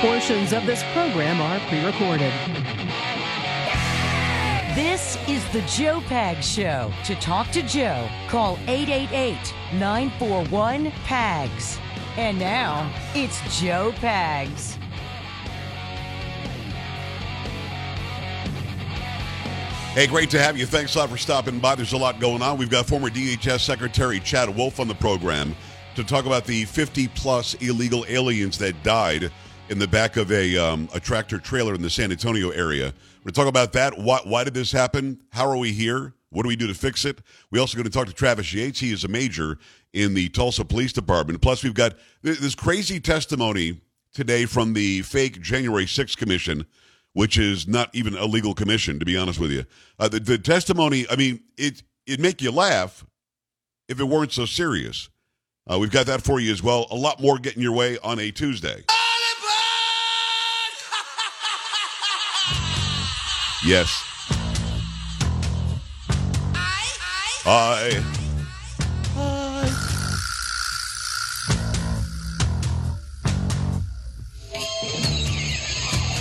Portions of this program are pre recorded. This is the Joe Pag Show. To talk to Joe, call 888 941 PAGS. And now, it's Joe Pags. Hey, great to have you. Thanks a lot for stopping by. There's a lot going on. We've got former DHS Secretary Chad Wolf on the program to talk about the 50 plus illegal aliens that died in the back of a, um, a tractor trailer in the San Antonio area. We're going to talk about that. Why, why did this happen? How are we here? What do we do to fix it? We also going to talk to Travis Yates. He is a major in the Tulsa Police Department. Plus, we've got this crazy testimony today from the fake January 6th Commission, which is not even a legal commission, to be honest with you. Uh, the, the testimony, I mean, it it'd make you laugh if it weren't so serious. Uh, we've got that for you as well. A lot more getting your way on a Tuesday. Yes. I.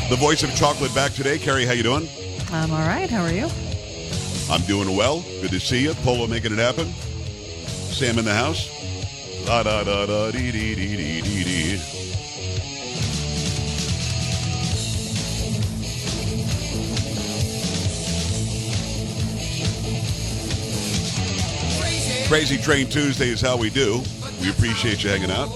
The voice of chocolate back today. Carrie, how you doing? I'm all right. How are you? I'm doing well. Good to see you. Polo making it happen. Sam in the house. Da da da da dee dee dee dee dee. Crazy Train Tuesday is how we do. We appreciate you hanging out.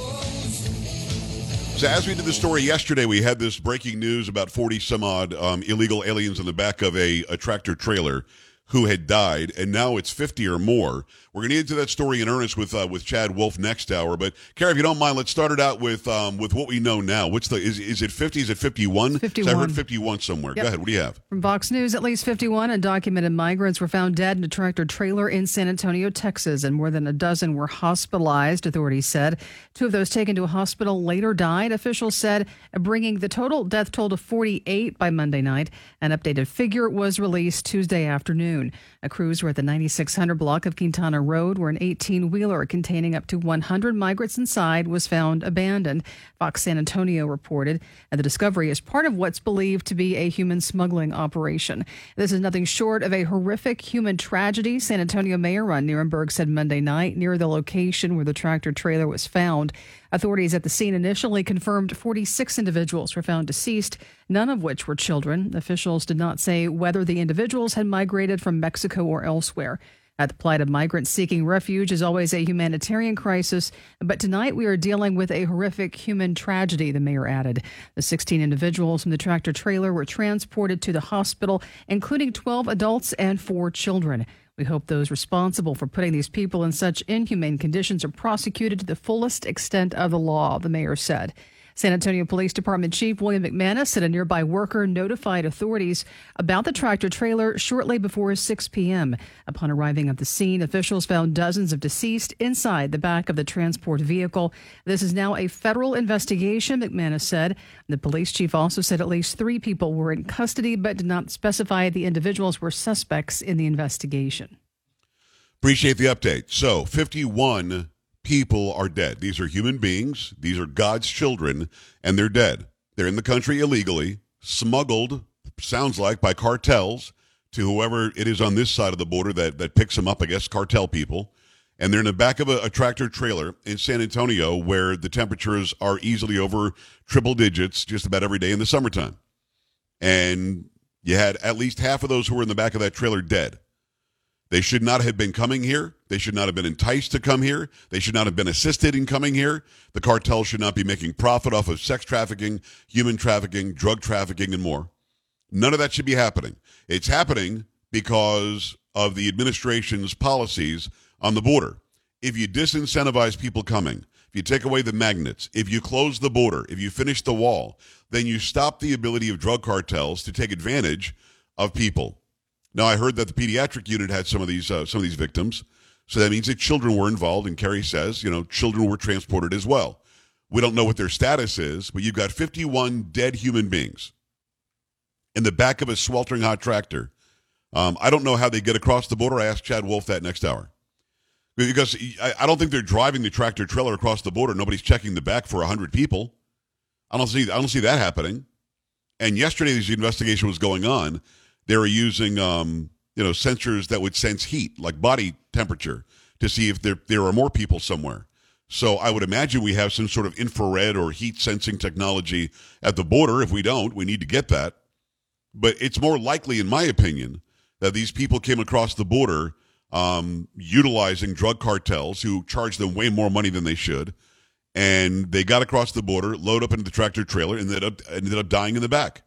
So, as we did the story yesterday, we had this breaking news about 40 some odd um, illegal aliens in the back of a, a tractor trailer who had died, and now it's 50 or more. We're going to get into that story in earnest with uh, with Chad Wolf next hour. But Carrie, if you don't mind, let's start it out with um, with what we know now. What's the is is it 50? Is it 51? 51. I heard 51 somewhere. Yep. Go ahead. What do you have? From Fox News, at least 51 undocumented migrants were found dead in a tractor trailer in San Antonio, Texas, and more than a dozen were hospitalized, authorities said. Two of those taken to a hospital later died, officials said, bringing the total death toll to 48 by Monday night. An updated figure was released Tuesday afternoon. A crews were at the 9600 block of Quintana Road, where an 18 wheeler containing up to 100 migrants inside was found abandoned. Fox San Antonio reported, and the discovery is part of what's believed to be a human smuggling operation. This is nothing short of a horrific human tragedy, San Antonio Mayor Ron Nirenberg said Monday night near the location where the tractor trailer was found. Authorities at the scene initially confirmed 46 individuals were found deceased, none of which were children. Officials did not say whether the individuals had migrated from Mexico or elsewhere. At the plight of migrants seeking refuge is always a humanitarian crisis, but tonight we are dealing with a horrific human tragedy, the mayor added. The 16 individuals from the tractor trailer were transported to the hospital, including 12 adults and four children. We hope those responsible for putting these people in such inhumane conditions are prosecuted to the fullest extent of the law, the mayor said. San Antonio Police Department Chief William McManus said a nearby worker notified authorities about the tractor trailer shortly before 6 p.m. Upon arriving at the scene, officials found dozens of deceased inside the back of the transport vehicle. This is now a federal investigation, McManus said. The police chief also said at least three people were in custody, but did not specify the individuals were suspects in the investigation. Appreciate the update. So, 51 people are dead. These are human beings, these are God's children, and they're dead. They're in the country illegally, smuggled, sounds like, by cartels to whoever it is on this side of the border that, that picks them up, I guess, cartel people. And they're in the back of a, a tractor trailer in San Antonio where the temperatures are easily over triple digits just about every day in the summertime. And you had at least half of those who were in the back of that trailer dead. They should not have been coming here. They should not have been enticed to come here. They should not have been assisted in coming here. The cartel should not be making profit off of sex trafficking, human trafficking, drug trafficking, and more. None of that should be happening. It's happening because of the administration's policies on the border. If you disincentivize people coming, if you take away the magnets, if you close the border, if you finish the wall, then you stop the ability of drug cartels to take advantage of people. Now, I heard that the pediatric unit had some of these uh, some of these victims, so that means that children were involved. And Carrie says, you know, children were transported as well. We don't know what their status is, but you've got 51 dead human beings in the back of a sweltering hot tractor. Um, I don't know how they get across the border. I asked Chad Wolf that next hour because I, don't think they're driving the tractor trailer across the border. Nobody's checking the back for 100 people. I don't see I don't see that happening. And yesterday, the investigation was going on, they were using um, you know sensors that would sense heat, like body temperature, to see if there there are more people somewhere. So I would imagine we have some sort of infrared or heat sensing technology at the border. If we don't, we need to get that. But it's more likely, in my opinion, that these people came across the border um, utilizing drug cartels who charge them way more money than they should. And they got across the border, load up into the tractor trailer, and ended up, ended up dying in the back.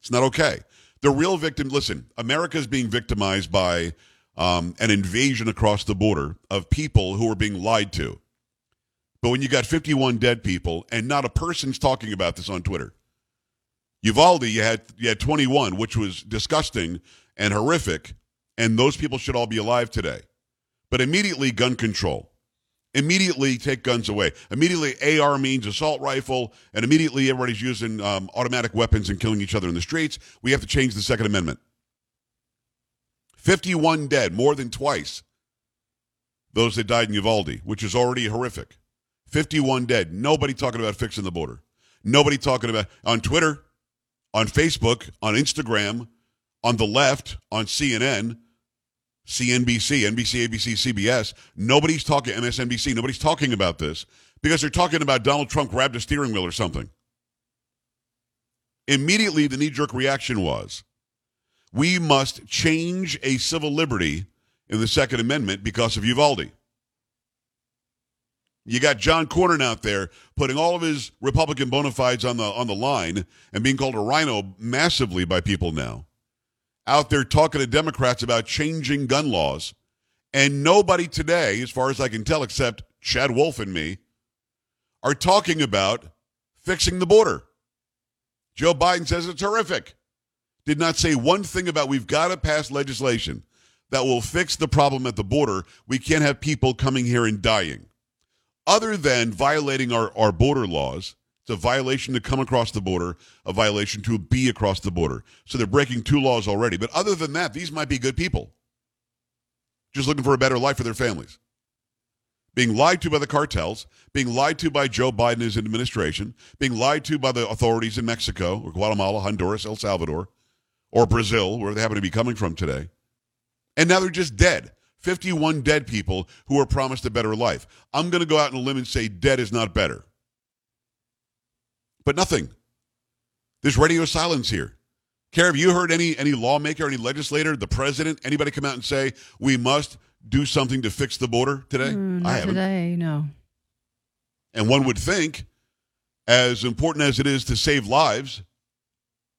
It's not okay. The real victim, listen, America is being victimized by um, an invasion across the border of people who are being lied to. But when you got 51 dead people and not a person's talking about this on Twitter, Uvalde, you had you had 21, which was disgusting and horrific, and those people should all be alive today. But immediately, gun control. Immediately take guns away. Immediately, AR means assault rifle, and immediately everybody's using um, automatic weapons and killing each other in the streets. We have to change the Second Amendment. 51 dead, more than twice those that died in Uvalde, which is already horrific. 51 dead. Nobody talking about fixing the border. Nobody talking about on Twitter, on Facebook, on Instagram, on the left, on CNN, CNBC, NBC, ABC, CBS. Nobody's talking MSNBC. Nobody's talking about this because they're talking about Donald Trump grabbed a steering wheel or something. Immediately, the knee jerk reaction was we must change a civil liberty in the Second Amendment because of Uvalde. You got John Cornyn out there putting all of his Republican bona fides on the on the line and being called a rhino massively by people now. Out there talking to Democrats about changing gun laws. And nobody today, as far as I can tell, except Chad Wolf and me, are talking about fixing the border. Joe Biden says it's horrific. Did not say one thing about we've got to pass legislation that will fix the problem at the border. We can't have people coming here and dying other than violating our, our border laws. It's a violation to come across the border, a violation to be across the border. So they're breaking two laws already. But other than that, these might be good people, just looking for a better life for their families. Being lied to by the cartels, being lied to by Joe Biden and his administration, being lied to by the authorities in Mexico or Guatemala, Honduras, El Salvador, or Brazil, where they happen to be coming from today. And now they're just dead. 51 dead people who were promised a better life. I'm going to go out on a limb and say dead is not better. But nothing. There's radio silence here. Care, have you heard any any lawmaker, any legislator, the president, anybody come out and say we must do something to fix the border today? Mm, I haven't. today, no. And one would think, as important as it is to save lives,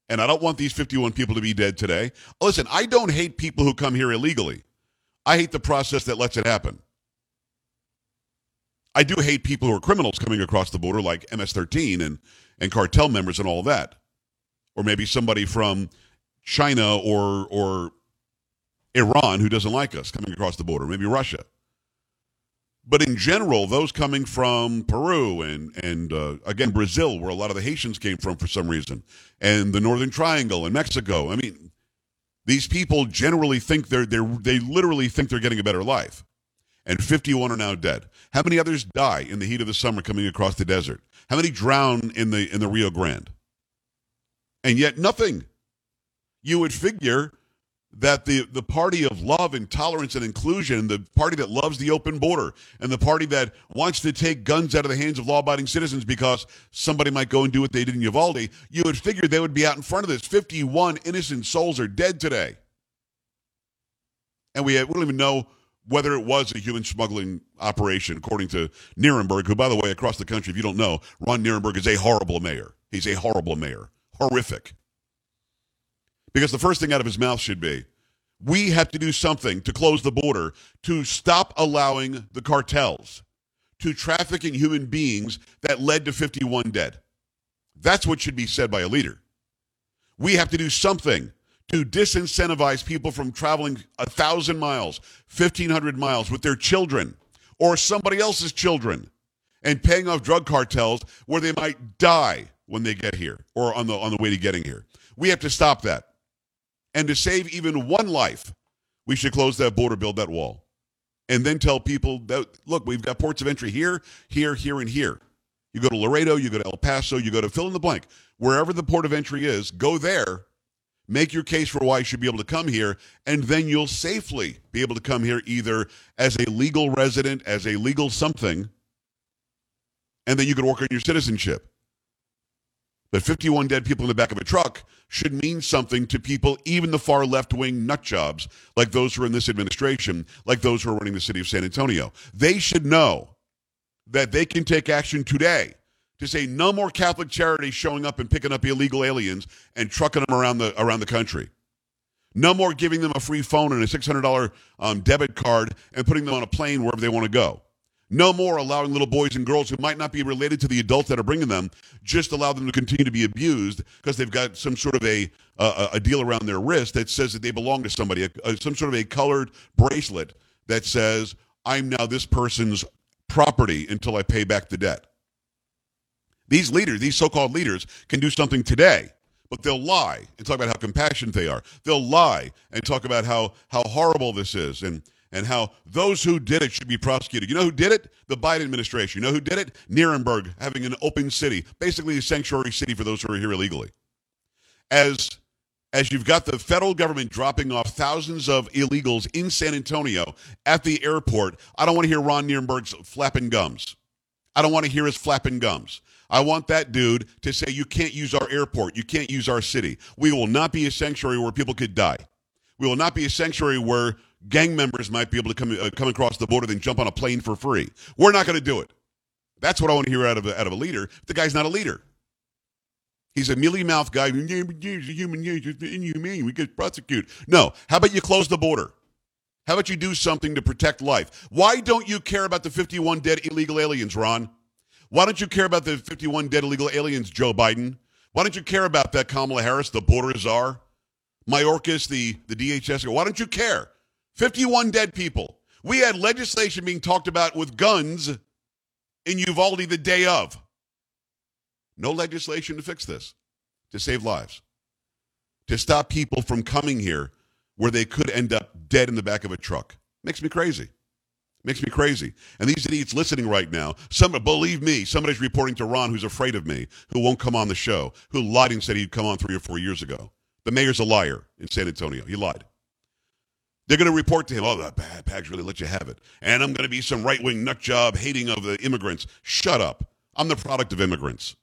and I don't want these 51 people to be dead today. Listen, I don't hate people who come here illegally. I hate the process that lets it happen. I do hate people who are criminals coming across the border, like MS-13 and and cartel members and all that, or maybe somebody from China or or Iran who doesn't like us coming across the border, maybe Russia. But in general, those coming from Peru and and uh, again Brazil, where a lot of the Haitians came from for some reason, and the Northern Triangle and Mexico. I mean, these people generally think they're, they're they literally think they're getting a better life. And 51 are now dead. How many others die in the heat of the summer coming across the desert? How many drown in the in the Rio Grande? And yet nothing. You would figure that the, the party of love and tolerance and inclusion, the party that loves the open border, and the party that wants to take guns out of the hands of law abiding citizens because somebody might go and do what they did in Uvalde, you would figure they would be out in front of this. 51 innocent souls are dead today. And we, we don't even know whether it was a human smuggling operation, according to Nirenberg, who, by the way, across the country, if you don't know, Ron Nirenberg is a horrible mayor. He's a horrible mayor. Horrific. Because the first thing out of his mouth should be, we have to do something to close the border to stop allowing the cartels to traffic in human beings that led to 51 dead. That's what should be said by a leader. We have to do something to disincentivize people from traveling a thousand miles, 1,500 miles with their children or somebody else's children and paying off drug cartels where they might die when they get here or on the, on the way to getting here. We have to stop that. And to save even one life, we should close that border, build that wall. And then tell people that, look, we've got ports of entry here, here, here, and here. You go to Laredo, you go to El Paso, you go to fill in the blank. Wherever the port of entry is, go there, make your case for why you should be able to come here, and then you'll safely be able to come here either as a legal resident, as a legal something, and then you can work on your citizenship. But 51 dead people in the back of a truck should mean something to people, even the far left wing nut jobs, like those who are in this administration, like those who are running the city of San Antonio. They should know that they can take action today to say no more Catholic charities showing up and picking up illegal aliens and trucking them around the around the country. No more giving them a free phone and a $600 um, debit card and putting them on a plane wherever they want to go. No more allowing little boys and girls who might not be related to the adults that are bringing them, just allow them to continue to be abused because they've got some sort of a a deal around their wrist that says that they belong to somebody, a, a, some sort of a colored bracelet that says I'm now this person's property until I pay back the debt. These leaders, these so-called leaders, can do something today, but they'll lie and talk about how compassionate they are. They'll lie and talk about how how horrible this is and and how those who did it should be prosecuted. You know who did it? The Biden administration. You know who did it? Nirenberg, having an open city, basically a sanctuary city for those who are here illegally. As as you've got the federal government dropping off thousands of illegals in San Antonio at the airport, I don't want to hear Ron Nirenberg's flapping gums. I don't want to hear his flapping gums. I want that dude to say, you can't use our airport. You can't use our city. We will not be a sanctuary where people could die. We will not be a sanctuary where gang members might be able to come, uh, come across the border and jump on a plane for free. We're not going to do it. That's what I want to hear out of a, out of a leader. The guy's not a leader. He's a mealy mouth guy. Human inhumane. We could prosecute. No. How about you close the border? How about you do something to protect life? Why don't you care about the 51 dead illegal aliens, Ron? Why don't you care about the 51 dead illegal aliens, Joe Biden? Why don't you care about that Kamala Harris, the border czar? Mayorkas, the, the DHS? Why don't you care? 51 dead people. We had legislation being talked about with guns in Uvalde the day of. No legislation to fix this, to save lives, to stop people from coming here where they could end up dead in the back of a truck. Makes me crazy. Makes me crazy. And these idiots listening right now, some believe me, somebody's reporting to Ron who's afraid of me, who won't come on the show, who lied and said he'd come on three or four years ago. The mayor's a liar in San Antonio. He lied. They're going to report to him, oh, that bad Pags really let you have it. And I'm going to be some right wing nut job hating of the immigrants. Shut up. I'm the product of immigrants.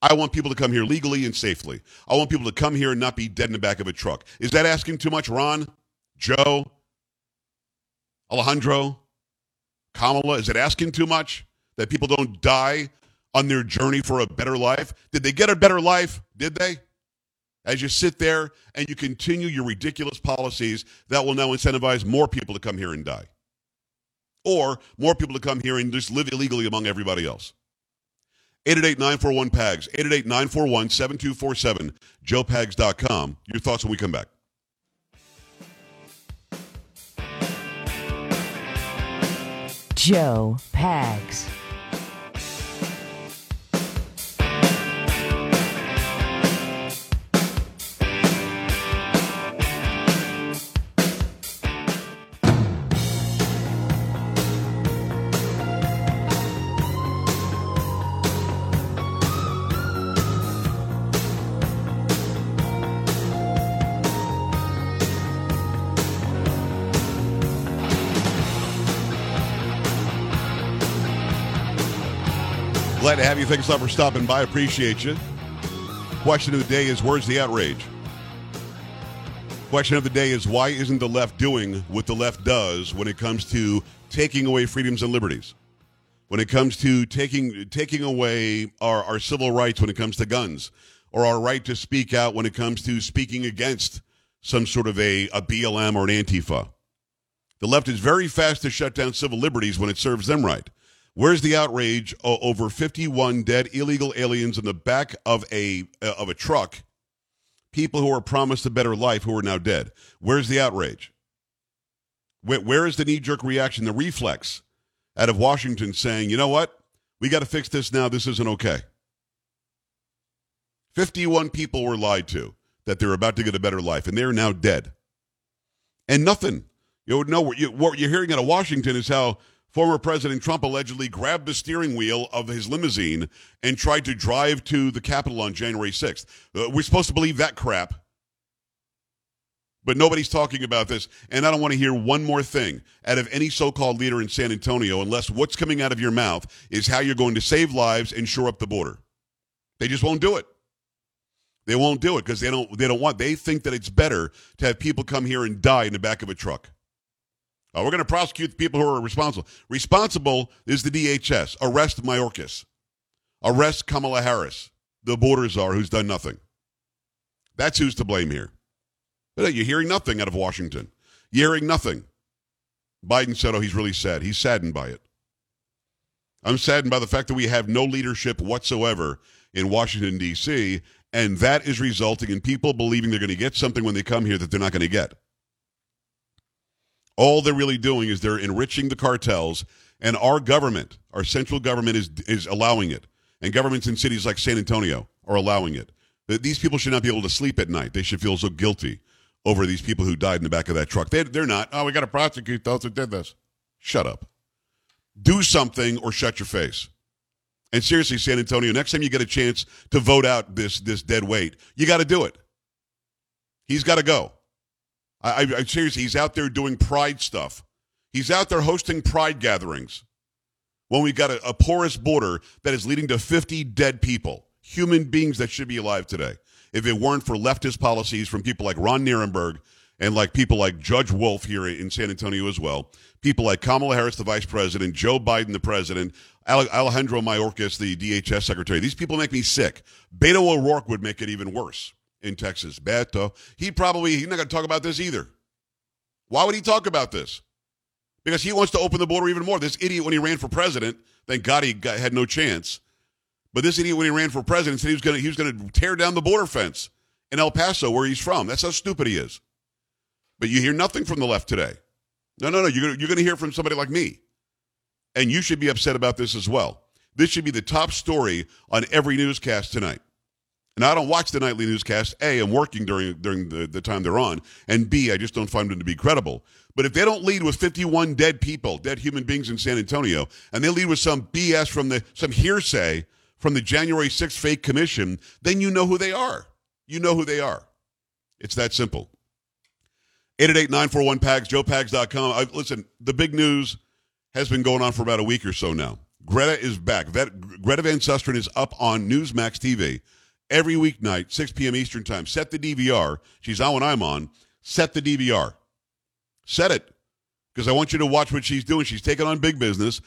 I want people to come here legally and safely. I want people to come here and not be dead in the back of a truck. Is that asking too much, Ron? Joe? Alejandro? Kamala? Is it asking too much that people don't die on their journey for a better life? Did they get a better life? Did they? As you sit there and you continue your ridiculous policies that will now incentivize more people to come here and die. Or more people to come here and just live illegally among everybody else. 888-941-PAGS, 888-941-7247, joepags.com. Your thoughts when we come back. Joe Pags. Glad to have you. Thanks a lot for stopping by. Appreciate you. Question of the day is where's the outrage? Question of the day is why isn't the left doing what the left does when it comes to taking away freedoms and liberties? When it comes to taking taking away our, our civil rights when it comes to guns, or our right to speak out when it comes to speaking against some sort of a, a BLM or an Antifa. The left is very fast to shut down civil liberties when it serves them right. Where's the outrage over 51 dead illegal aliens in the back of a uh, of a truck? People who were promised a better life who are now dead. Where's the outrage? Where, where is the knee jerk reaction, the reflex out of Washington saying, you know what? We got to fix this now. This isn't okay. 51 people were lied to that they're about to get a better life, and they're now dead. And nothing. You know, what, what you're hearing out of Washington is how former President Trump allegedly grabbed the steering wheel of his limousine and tried to drive to the Capitol on January 6th. Uh, we're supposed to believe that crap. But nobody's talking about this. And I don't want to hear one more thing out of any so called leader in San Antonio unless what's coming out of your mouth is how you're going to save lives and shore up the border. They just won't do it. They won't do it because they don't they don't want they think that it's better to have people come here and die in the back of a truck. Oh, we're going to prosecute the people who are responsible. Responsible is the DHS. Arrest Mayorkas. Arrest Kamala Harris, the border czar who's done nothing. That's who's to blame here. But you're hearing nothing out of Washington. You're hearing nothing. Biden said, oh, he's really sad. He's saddened by it. I'm saddened by the fact that we have no leadership whatsoever in Washington, D.C., and that is resulting in people believing they're going to get something when they come here that they're not going to get. All they're really doing is they're enriching the cartels, and our government, our central government, is is allowing it, and governments in cities like San Antonio are allowing it. These people should not be able to sleep at night. They should feel so guilty over these people who died in the back of that truck. They, they're not. Oh, we got to prosecute those who did this. Shut up. Do something or shut your face. And seriously, San Antonio, next time you get a chance to vote out this this dead weight, you got to do it. He's got to go. I, I, seriously, he's out there doing pride stuff. He's out there hosting pride gatherings when we've got a, a porous border that is leading to 50 dead people, human beings that should be alive today. If it weren't for leftist policies from people like Ron Nirenberg and like people like Judge Wolff here in San Antonio as well, people like Kamala Harris, the vice president, Joe Biden, the president, Alejandro Mayorkas, the DHS secretary. These people make me sick. Beto O'Rourke would make it even worse in Texas. Beto. He probably, he's not going to talk about this either. Why would he talk about this? Because he wants to open the border even more. This idiot, when he ran for president, thank God he got, had no chance. But this idiot, when he ran for president, said he was going to he was going to tear down the border fence in El Paso, where he's from. That's how stupid he is. But you hear nothing from the left today. No, no, no. You're, you're going to hear from somebody like me. And you should be upset about this as well. This should be the top story on every newscast tonight. And I don't watch the nightly newscast. A, I'm working during during the, the time they're on. And B, I just don't find them to be credible. But if they don't lead with 51 dead people, dead human beings in San Antonio, and they lead with some BS from the some hearsay from the January 6th fake commission, then you know who they are. You know who they are. It's that simple. 888-941-PAGS, joepags.com. I, listen, the big news has been going on for about a week or so now. Greta is back. Greta Van Susteren is up on Newsmax TV every weeknight, 6 p.m. Eastern Time. Set the DVR. She's on when I'm on. Set the DVR. Set it. Because I want you to watch what she's doing. She's taking on big business,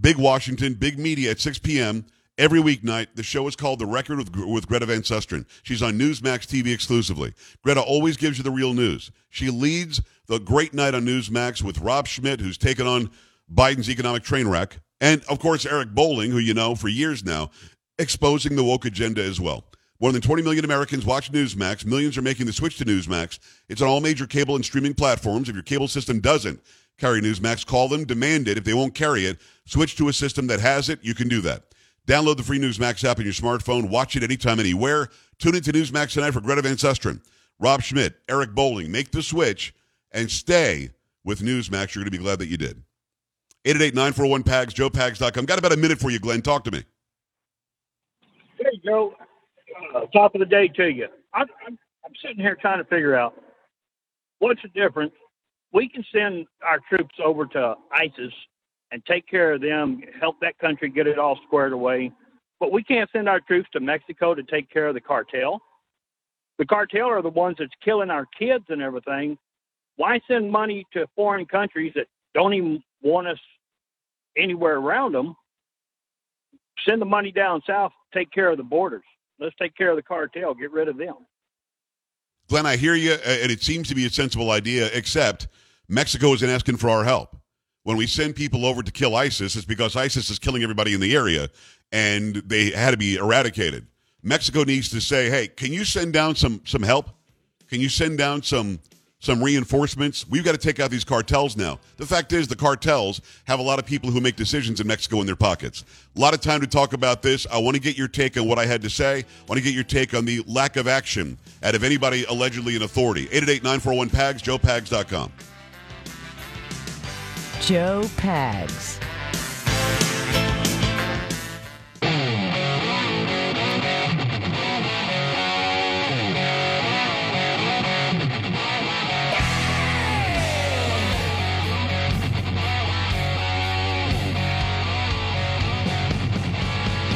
big Washington, big media at 6 p.m. every weeknight. The show is called The Record with, with Greta Van Susteren. She's on Newsmax TV exclusively. Greta always gives you the real news. She leads the great night on Newsmax with Rob Schmitt, who's taken on Biden's economic train wreck, and of course Eric Bolling, who you know for years now, exposing the woke agenda as well. More than 20 million Americans watch Newsmax. Millions are making the switch to Newsmax. It's on all major cable and streaming platforms. If your cable system doesn't carry Newsmax, call them, demand it. If they won't carry it, switch to a system that has it. You can do that. Download the free Newsmax app on your smartphone. Watch it anytime, anywhere. Tune into Newsmax tonight for Greta Van Susteren, Rob Schmitt, Eric Bolling. Make the switch and stay with Newsmax. You're going to be glad that you did. 888-941-PAGS, joepags.com. Got about a minute for you, Glenn. Talk to me. Hey, Joe uh, top of the day to you. I, I'm, I'm sitting here trying to figure out what's the difference. We can send our troops over to ISIS and take care of them, help that country get it all squared away, but we can't send our troops to Mexico to take care of the cartel. The cartel are the ones that's killing our kids and everything. Why send money to foreign countries that don't even want us anywhere around them? Send the money down south, take care of the borders. Let's take care of the cartel. Get rid of them. Glenn, I hear you, uh, and it seems to be a sensible idea, except Mexico isn't asking for our help. When we send people over to kill ISIS, it's because ISIS is killing everybody in the area, and they had to be eradicated. Mexico needs to say, hey, can you send down some, some help? Can you send down some some reinforcements. We've got to take out these cartels now. The fact is, the cartels have a lot of people who make decisions in Mexico in their pockets. A lot of time to talk about this. I want to get your take on what I had to say. I want to get your take on the lack of action out of anybody allegedly in authority. 888 941 PAGS, joepags.com. Joe Pags.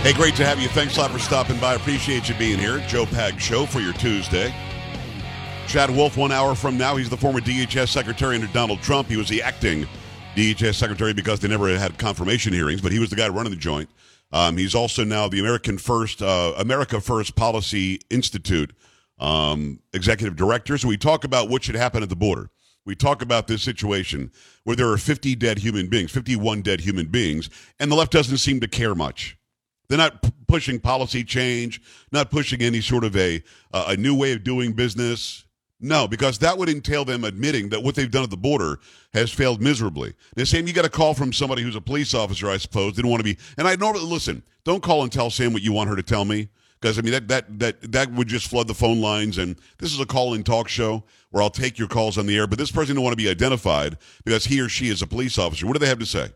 Hey, great to have you. Thanks a lot for stopping by. Appreciate you being here. Joe Pag Show for your Tuesday. Chad Wolf, one hour from now, he's the former DHS Secretary under Donald Trump. He was the acting DHS Secretary because they never had confirmation hearings, but he was the guy running the joint. Um, he's also now the American First, uh, America First Policy Institute um, executive director. So we talk about what should happen at the border. We talk about this situation where there are 50 dead human beings, 51 dead human beings, and the left doesn't seem to care much. They're not p- pushing policy change, not pushing any sort of a uh, a new way of doing business. No, because that would entail them admitting that what they've done at the border has failed miserably. They're saying you got a call from somebody who's a police officer, I suppose, didn't want to be. And I normally listen. Don't call and tell Sam what you want her to tell me, because I mean that that that that would just flood the phone lines. And this is a call-in talk show where I'll take your calls on the air. But this person don't want to be identified because he or she is a police officer. What do they have to say?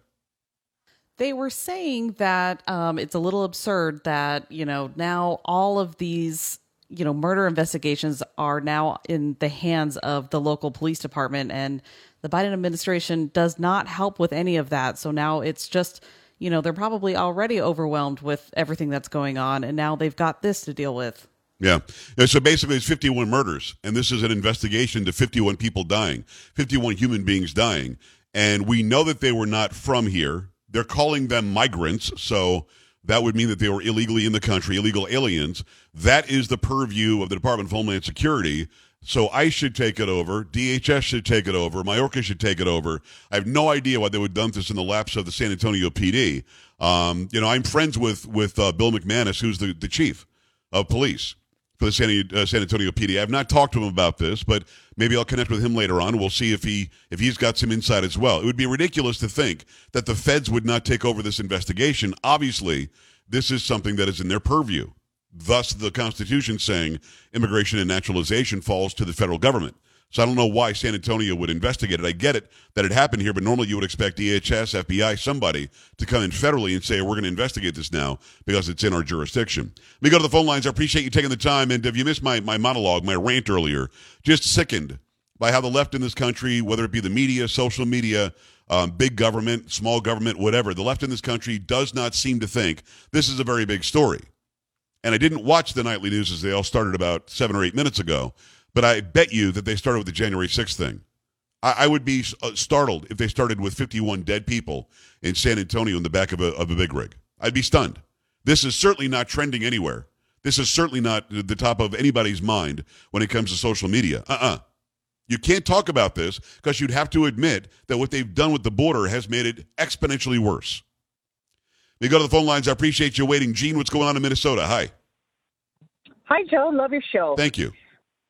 They were saying that um, it's a little absurd that you know now all of these you know murder investigations are now in the hands of the local police department and the Biden administration does not help with any of that so now it's just you know they're probably already overwhelmed with everything that's going on and now they've got this to deal with Yeah. So basically, it's 51 murders, and this is an investigation to 51 people dying, 51 human beings dying. And we know that they were not from here. They're calling them migrants. So that would mean that they were illegally in the country, illegal aliens. That is the purview of the Department of Homeland Security. So I should take it over. DHS should take it over. Mayorkas should take it over. I have no idea why they would dump this in the laps of the San Antonio PD. Um, you know, I'm friends with with uh, Bill McManus, who's the, the chief of police for the San, uh, San Antonio PD. I've not talked to him about this, but maybe I'll connect with him later on. We'll see if he if he's got some insight as well. It would be ridiculous to think that the feds would not take over this investigation. Obviously, this is something that is in their purview. Thus, the Constitution saying immigration and naturalization falls to the federal government. So I don't know why San Antonio would investigate it. I get it that it happened here, but normally you would expect DHS, FBI, somebody to come in federally and say, we're going to investigate this now because it's in our jurisdiction. Let me go to the phone lines. I appreciate you taking the time. And if you missed my, my monologue, my rant earlier, just sickened by how the left in this country, whether it be the media, social media, um, big government, small government, whatever, the left in this country does not seem to think this is a very big story. And I didn't watch the nightly news as they all started about seven or eight minutes ago, but I bet you that they started with the January 6th thing. I, I would be uh, startled if they started with 51 dead people in San Antonio in the back of a, of a big rig. I'd be stunned. This is certainly not trending anywhere. This is certainly not the top of anybody's mind when it comes to social media. Uh uh You can't talk about this because you'd have to admit that what they've done with the border has made it exponentially worse. We go to the phone lines. I appreciate you waiting. Gene, what's going on in Minnesota? Hi. Hi, Joe. Love your show. Thank you.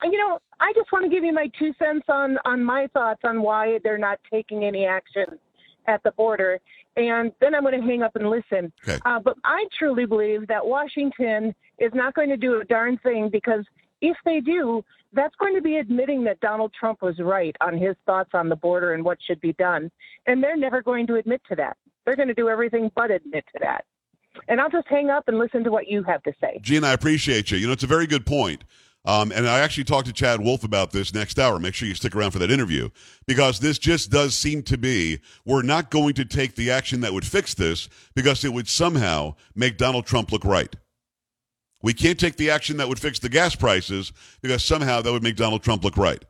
You know, I just want to give you my two cents on on my thoughts on why they're not taking any action at the border, and then I'm going to hang up and listen. Okay. Uh, but I truly believe that Washington is not going to do a darn thing because if they do, that's going to be admitting that Donald Trump was right on his thoughts on the border and what should be done, and they're never going to admit to that. They're going to do everything but admit to that. And I'll just hang up and listen to what you have to say. Gene, I appreciate you. You know, it's a very good point. Um, and I actually talked to Chad Wolf about this next hour. Make sure you stick around for that interview because this just does seem to be we're not going to take the action that would fix this because it would somehow make Donald Trump look right. We can't take the action that would fix the gas prices because somehow that would make Donald Trump look right.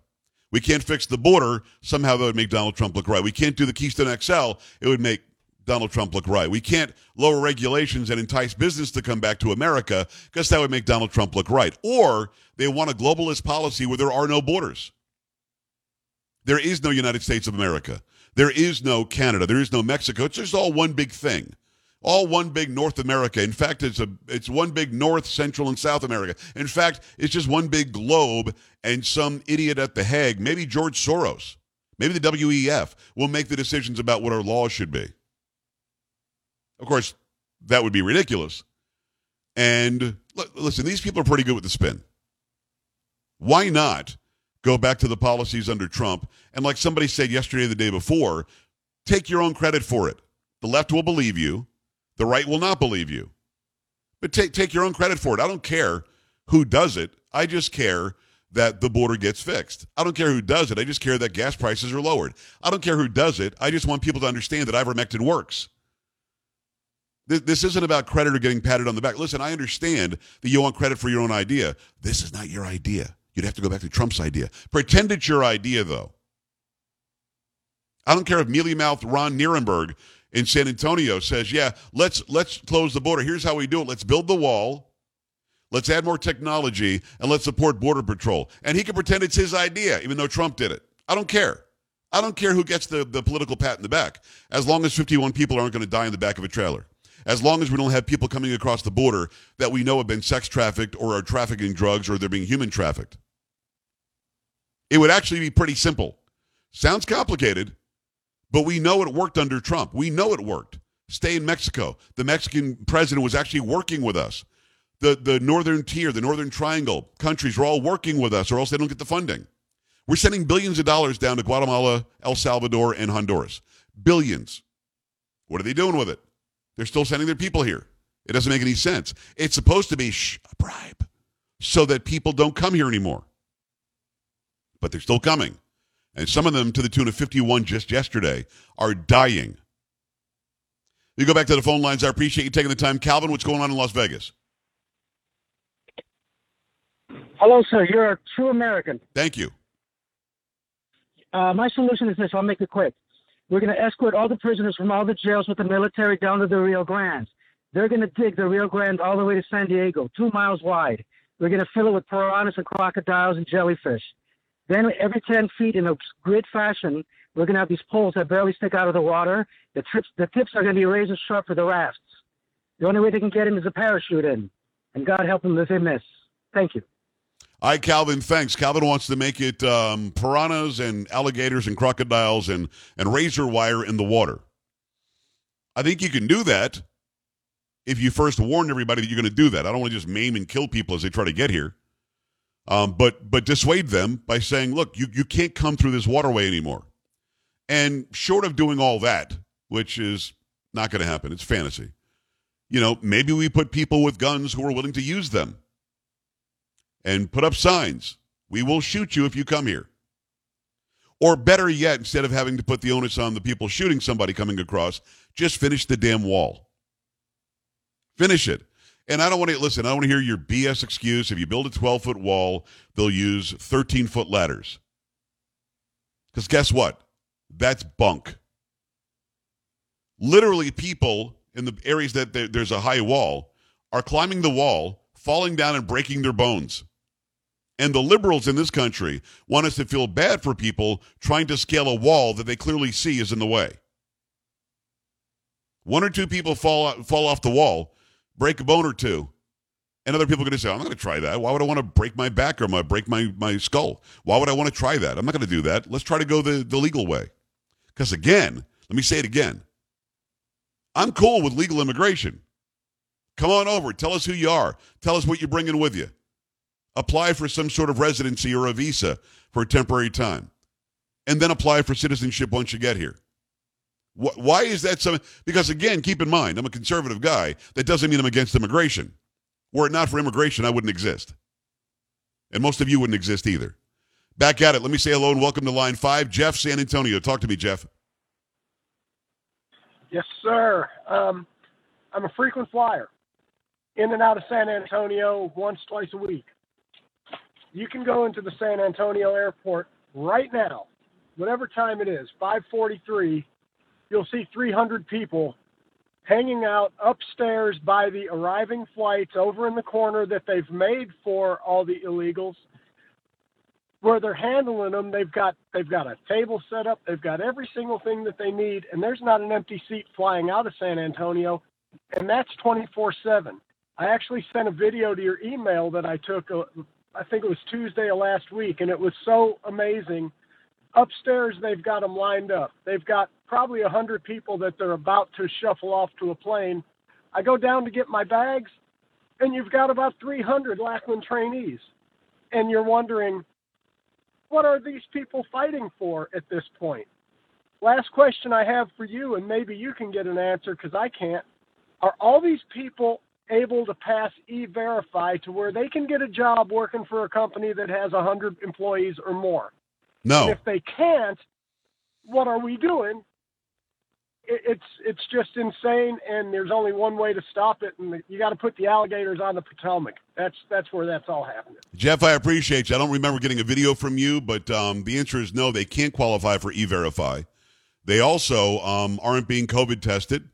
We can't fix the border. Somehow that would make Donald Trump look right. We can't do the Keystone XL. It would make Donald Trump look right. We can't lower regulations and entice business to come back to America because that would make Donald Trump look right. Or they want a globalist policy where there are no borders. There is no United States of America. There is no Canada. There is no Mexico. It's just all one big thing. All one big North America. In fact, it's a it's one big North, Central, and South America. In fact, it's just one big globe, and some idiot at the Hague, maybe George Soros, maybe the WEF, will make the decisions about what our laws should be. Of course, that would be ridiculous. And listen, these people are pretty good with the spin. Why not go back to the policies under Trump? And like somebody said yesterday the day before, take your own credit for it. The left will believe you, the right will not believe you. But take take your own credit for it. I don't care who does it. I just care that the border gets fixed. I don't care who does it. I just care that gas prices are lowered. I don't care who does it. I just want people to understand that ivermectin works. This isn't about credit or getting patted on the back. Listen, I understand that you want credit for your own idea. This is not your idea. You'd have to go back to Trump's idea. Pretend it's your idea, though. I don't care if mealy mouthed Ron Nirenberg in San Antonio says, "Yeah, let's let's close the border. Here's how we do it. Let's build the wall. Let's add more technology and let's support border patrol." And he can pretend it's his idea, even though Trump did it. I don't care. I don't care who gets the, the political pat in the back, as long as 51 people aren't going to die in the back of a trailer as long as we don't have people coming across the border that we know have been sex trafficked or are trafficking drugs or they're being human trafficked. It would actually be pretty simple. Sounds complicated, but we know it worked under Trump. We know it worked. Stay in Mexico. The Mexican president was actually working with us. The, the northern tier, the northern triangle countries are all working with us, or else they don't get the funding. We're sending billions of dollars down to Guatemala, El Salvador, and Honduras. Billions. What are they doing with it? They're still sending their people here. It doesn't make any sense. It's supposed to be shh, a bribe so that people don't come here anymore. But they're still coming. And some of them, to the tune of 51 just yesterday, are dying. You go back to the phone lines. I appreciate you taking the time. Calvin, what's going on in Las Vegas? Hello, sir. You're a true American. Thank you. Uh, my solution is this. I'll make it quick. We're going to escort all the prisoners from all the jails with the military down to the Rio Grande. They're going to dig the Rio Grande all the way to San Diego, two miles wide. We're going to fill it with piranhas and crocodiles and jellyfish. Then every 10 feet in a grid fashion, we're going to have these poles that barely stick out of the water. The, trips, the tips are going to be razor sharp for the rafts. The only way they can get in is a parachute in. And God help them if they miss. Thank you. Hi, Calvin. Thanks. Calvin wants to make it um, piranhas and alligators and crocodiles and, and razor wire in the water. I think you can do that if you first warn everybody that you're going to do that. I don't want to just maim and kill people as they try to get here. Um, but but dissuade them by saying, look, you, you can't come through this waterway anymore. And short of doing all that, which is not going to happen, it's fantasy. You know, maybe we put people with guns who are willing to use them and put up signs. We will shoot you if you come here. Or better yet, instead of having to put the onus on the people shooting somebody coming across, just finish the damn wall. Finish it. And I don't want to listen, I don't want to hear your BS excuse. If you build a 12 foot wall, they'll use 13 foot ladders. Because guess what? That's bunk. Literally, people in the areas that there's a high wall are climbing the wall, falling down, and breaking their bones. And the liberals in this country want us to feel bad for people trying to scale a wall that they clearly see is in the way. One or two people fall fall off the wall, break a bone or two, and other people are going to say, "I'm not going to try that. Why would I want to break my back or my break my my skull? Why would I want to try that? I'm not going to do that. Let's try to go the the legal way." Because again, let me say it again. I'm cool with legal immigration. Come on over. Tell us who you are. Tell us what you're bringing with you apply for some sort of residency or a visa for a temporary time, and then apply for citizenship once you get here. Why is that so? Because again, keep in mind, I'm a conservative guy. That doesn't mean I'm against immigration. Were it not for immigration, I wouldn't exist. And most of you wouldn't exist either. Back at it. Let me say hello and welcome to line five. Jeff, San Antonio. Talk to me, Jeff. Yes, sir. Um, I'm a frequent flyer in and out of San Antonio once, twice a week you can go into the San Antonio airport right now, whatever time it is, 543, you'll see 300 people hanging out upstairs by the arriving flights over in the corner that they've made for all the illegals where they're handling them they've got they've got a table set up. They've got every single thing that they need and there's not an empty seat flying out of San Antonio and that's 24/7 I actually sent a video to your email that I took uh, I think it was Tuesday of last week, and it was so amazing. Upstairs, they've got them lined up. They've got probably a hundred people that they're about to shuffle off to a plane. I go down to get my bags, and you've got about 300 Lackland trainees, and you're wondering, what are these people fighting for at this point? last question I have for you, and maybe you can get an answer because I can't. Are all these people able to pass e-verify to where they can get a job working for a company that has 100 employees or more? No. And if they can't, what are we doing? It's it's just insane, and there's only one way to stop it, and you got to put the alligators on the Potomac. That's that's where that's all happening. Jeff, I appreciate you. I don't remember getting a video from you, but um, the answer is no. They can't qualify for e-verify. They also um, aren't being COVID tested.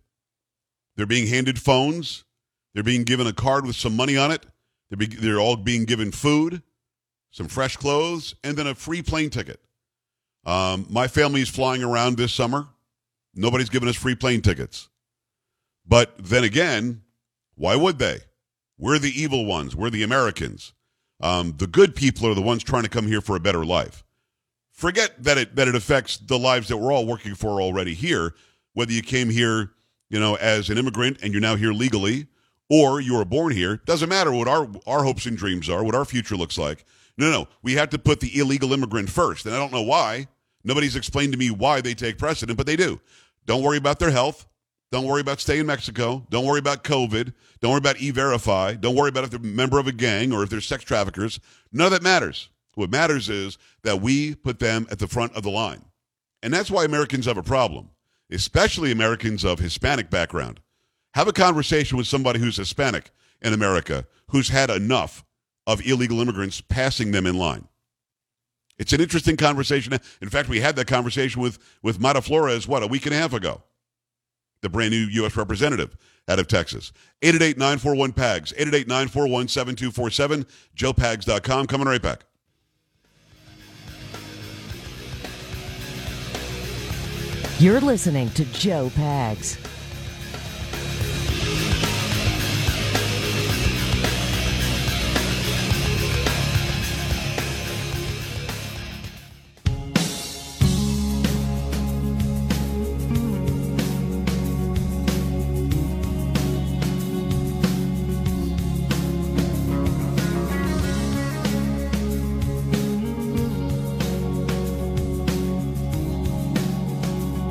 They're being handed phones. They're being given a card with some money on it. They're, be- they're all being given food, some fresh clothes, and then a free plane ticket. Um, my family is flying around this summer. Nobody's given us free plane tickets. But then again, why would they? We're the evil ones. We're the Americans. Um, the good people are the ones trying to come here for a better life. Forget that it that it affects the lives that we're all working for already here. Whether you came here, you know, as an immigrant and you're now here legally, or you were born here, doesn't matter what our our hopes and dreams are, what our future looks like. No, no, we have to put the illegal immigrant first, and I don't know why. Nobody's explained to me why they take precedent, but they do. Don't worry about their health. Don't worry about staying in Mexico. Don't worry about COVID. Don't worry about e-verify. Don't worry about if they're a member of a gang or if they're sex traffickers. None of that matters. What matters is that we put them at the front of the line. And that's why Americans have a problem, especially Americans of Hispanic background. Have a conversation with somebody who's Hispanic in America who's had enough of illegal immigrants passing them in line. It's an interesting conversation. In fact, we had that conversation with, with Mayra Flores, what, a week and a half ago? The brand new U.S. representative out of Texas. 888-941-PAGS, 888-941-7247, joepags.com. Coming right back. You're listening to Joe Pags.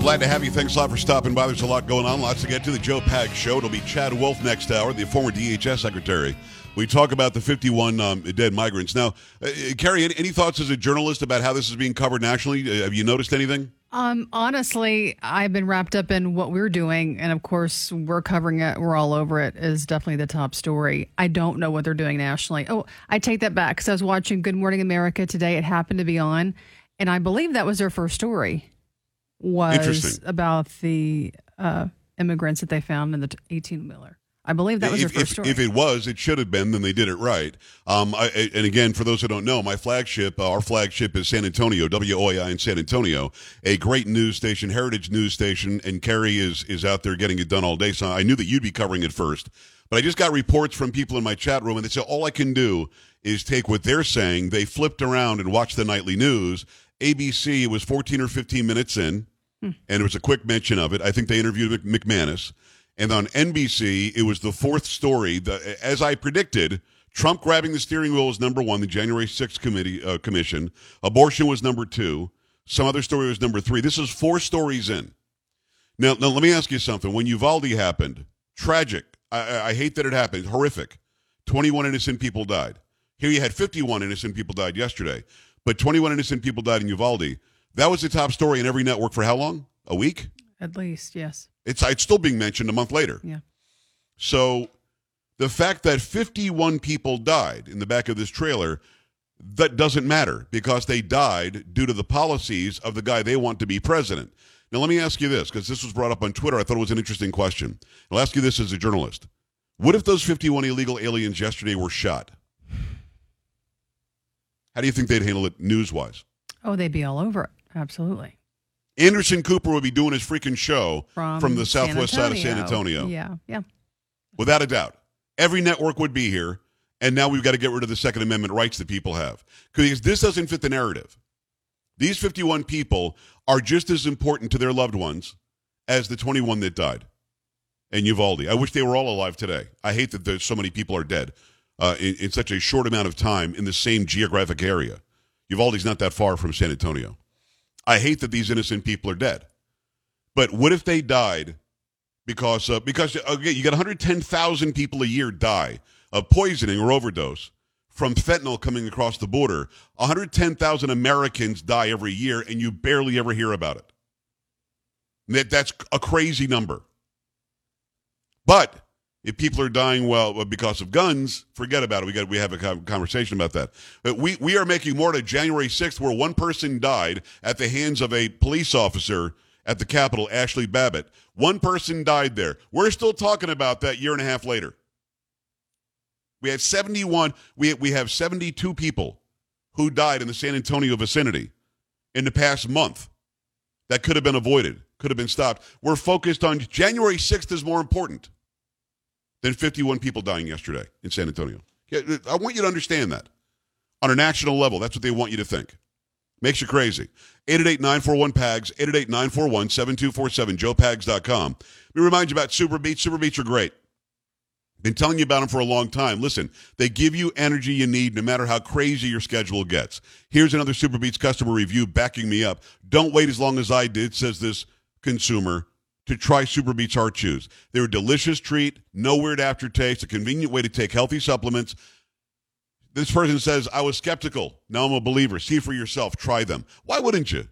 Glad to have you. Thanks a lot for stopping by. There's a lot going on, lots to get to. The Joe Pag Show. It'll be Chad Wolf next hour, the former DHS secretary. We talk about the 51 um, dead migrants. Now, uh, Carrie, any, any, thoughts as a journalist about how this is being covered nationally? Uh, have you noticed anything? Um, honestly, I've been wrapped up in what we're doing, and of course, we're covering it. We're all over it. Is definitely the top story. I don't know what they're doing nationally. Oh, I take that back because I was watching Good Morning America today. It happened to be on, and I believe that was their first story was about the uh, immigrants that they found in the 18 wheeler. I believe that was if, first if, story. If it was, it should have been. Then they did it right. Um, I, and again, for those who don't know, my flagship, uh, our flagship is San Antonio, WOAI in San Antonio, a great news station, heritage news station. And Carrie is is out there getting it done all day. So I knew that you'd be covering it first. But I just got reports from people in my chat room, and they said all I can do is take what they're saying. They flipped around and watched the nightly news. ABC, it was 14 or 15 minutes in, hmm. and it was a quick mention of it. I think they interviewed McManus. And on NBC, it was the fourth story. The, as I predicted, Trump grabbing the steering wheel was number one, the January 6th committee, uh, commission. Abortion was number two. Some other story was number three. This is four stories in. Now, now let me ask you something. When Uvalde happened, tragic. I, I hate that it happened. Horrific. 21 innocent people died. Here you had 51 innocent people died yesterday, but 21 innocent people died in Uvalde. That was the top story in every network for how long? A week? At least, yes. It's it's still being mentioned a month later. Yeah. So the fact that 51 people died in the back of this trailer that doesn't matter because they died due to the policies of the guy they want to be president. Now let me ask you this because this was brought up on Twitter. I thought it was an interesting question. I'll ask you this as a journalist. What if those 51 illegal aliens yesterday were shot? How do you think they'd handle it news-wise? Oh, they'd be all over it. Absolutely. Anderson Cooper would be doing his freaking show from, from the southwest side of San Antonio. Yeah, yeah. Without a doubt. Every network would be here, and now we've got to get rid of the Second Amendment rights that people have. Because this doesn't fit the narrative. These 51 people are just as important to their loved ones as the 21 that died and Uvalde. I wish they were all alive today. I hate that there's so many people are dead uh, in, in such a short amount of time in the same geographic area. Uvalde's not that far from San Antonio. I hate that these innocent people are dead. But what if they died because uh, because again, you got 110,000 people a year die of poisoning or overdose from fentanyl coming across the border. 110,000 Americans die every year, and you barely ever hear about it. That, that's a crazy number. But if people are dying well because of guns, forget about it. We got we have a conversation about that. But we we are making more to January 6th, where one person died at the hands of a police officer at the Capitol, Ashley Babbitt. One person died there. We're still talking about that year and a half later. We had 71, we, we have 72 people who died in the San Antonio vicinity in the past month that could have been avoided, could have been stopped. We're focused on January 6th is more important than 51 people dying yesterday in San Antonio. I want you to understand that. On a national level, that's what they want you to think. Makes you crazy. 888-941-PAGS, 888-941-7247, joepags.com. Let me remind you about Super Beets. Super Beets are great. Been telling you about them for a long time. Listen, they give you energy you need no matter how crazy your schedule gets. Here's another Super Beets customer review backing me up. Don't wait as long as I did, says this consumer, to try Super Beets Heart Chews. They're a delicious treat, no weird aftertaste, a convenient way to take healthy supplements this person says, I was skeptical. Now I'm a believer. See for yourself. Try them. Why wouldn't you?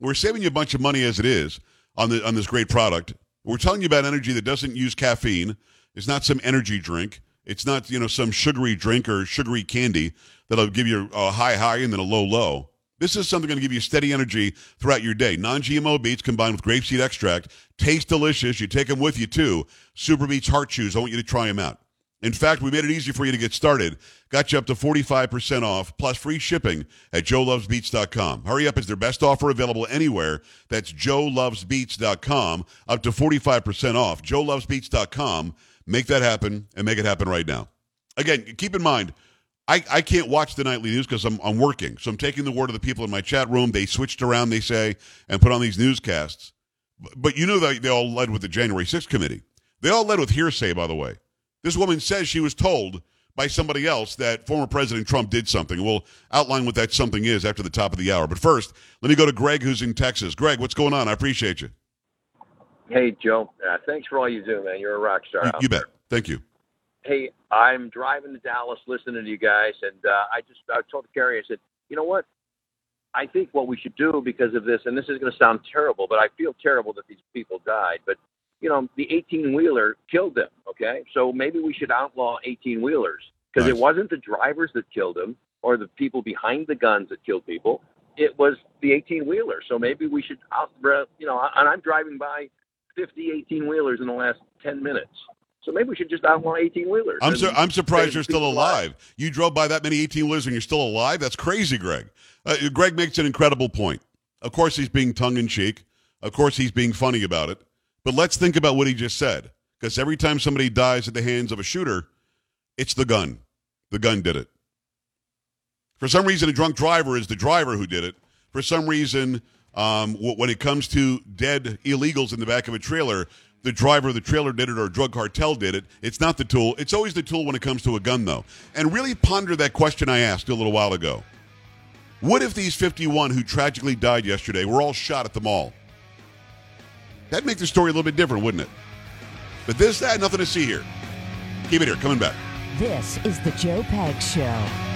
We're saving you a bunch of money as it is on, the, on this great product. We're telling you about energy that doesn't use caffeine. It's not some energy drink. It's not, you know, some sugary drink or sugary candy that'll give you a high high and then a low low. This is something going to give you steady energy throughout your day. Non-GMO beets combined with grapeseed extract. Taste delicious. You take them with you too. Super Beets Heart Chews. I want you to try them out. In fact, we made it easy for you to get started. Got you up to 45% off plus free shipping at joelovesbeets.com. Hurry up, it's their best offer available anywhere. That's joelovesbeets.com, up to 45% off. joelovesbeets.com. Make that happen and make it happen right now. Again, keep in mind, I, I can't watch the nightly news because I'm, I'm working. So I'm taking the word of the people in my chat room. They switched around, they say, and put on these newscasts. But you know that they all led with the January 6th committee. They all led with hearsay, by the way. This woman says she was told by somebody else that former President Trump did something. We'll outline what that something is after the top of the hour. But first, let me go to Greg, who's in Texas. Greg, what's going on? I appreciate you. Hey, Joe. Uh, thanks for all you do, man. You're a rock star. You, you bet. Thank you. Hey, I'm driving to Dallas listening to you guys, and uh, I just I told Carrie, I said, you know what? I think what we should do because of this, and this is going to sound terrible, but I feel terrible that these people died. But you know, the 18 wheeler killed them. Okay, so maybe we should outlaw 18 wheelers because nice. it wasn't the drivers that killed them or the people behind the guns that killed people. It was the 18 wheeler. So maybe we should out, you know, and I'm driving by 50 18 wheelers in the last 10 minutes. So maybe we should just outlaw 18 wheelers. I'm, su- I'm surprised you're still alive. alive. You drove by that many 18 wheelers and you're still alive? That's crazy, Greg. Uh, Greg makes an incredible point. Of course, he's being tongue in cheek. Of course, he's being funny about it. But let's think about what he just said. Because every time somebody dies at the hands of a shooter, it's the gun. The gun did it. For some reason, a drunk driver is the driver who did it. For some reason, um, when it comes to dead illegals in the back of a trailer, the driver of the trailer did it or a drug cartel did it. It's not the tool. It's always the tool when it comes to a gun, though. And really ponder that question I asked a little while ago. What if these 51 who tragically died yesterday were all shot at the mall? That'd make the story a little bit different, wouldn't it? But this, that, nothing to see here. Keep it here. Coming back. This is the Joe Pags Show.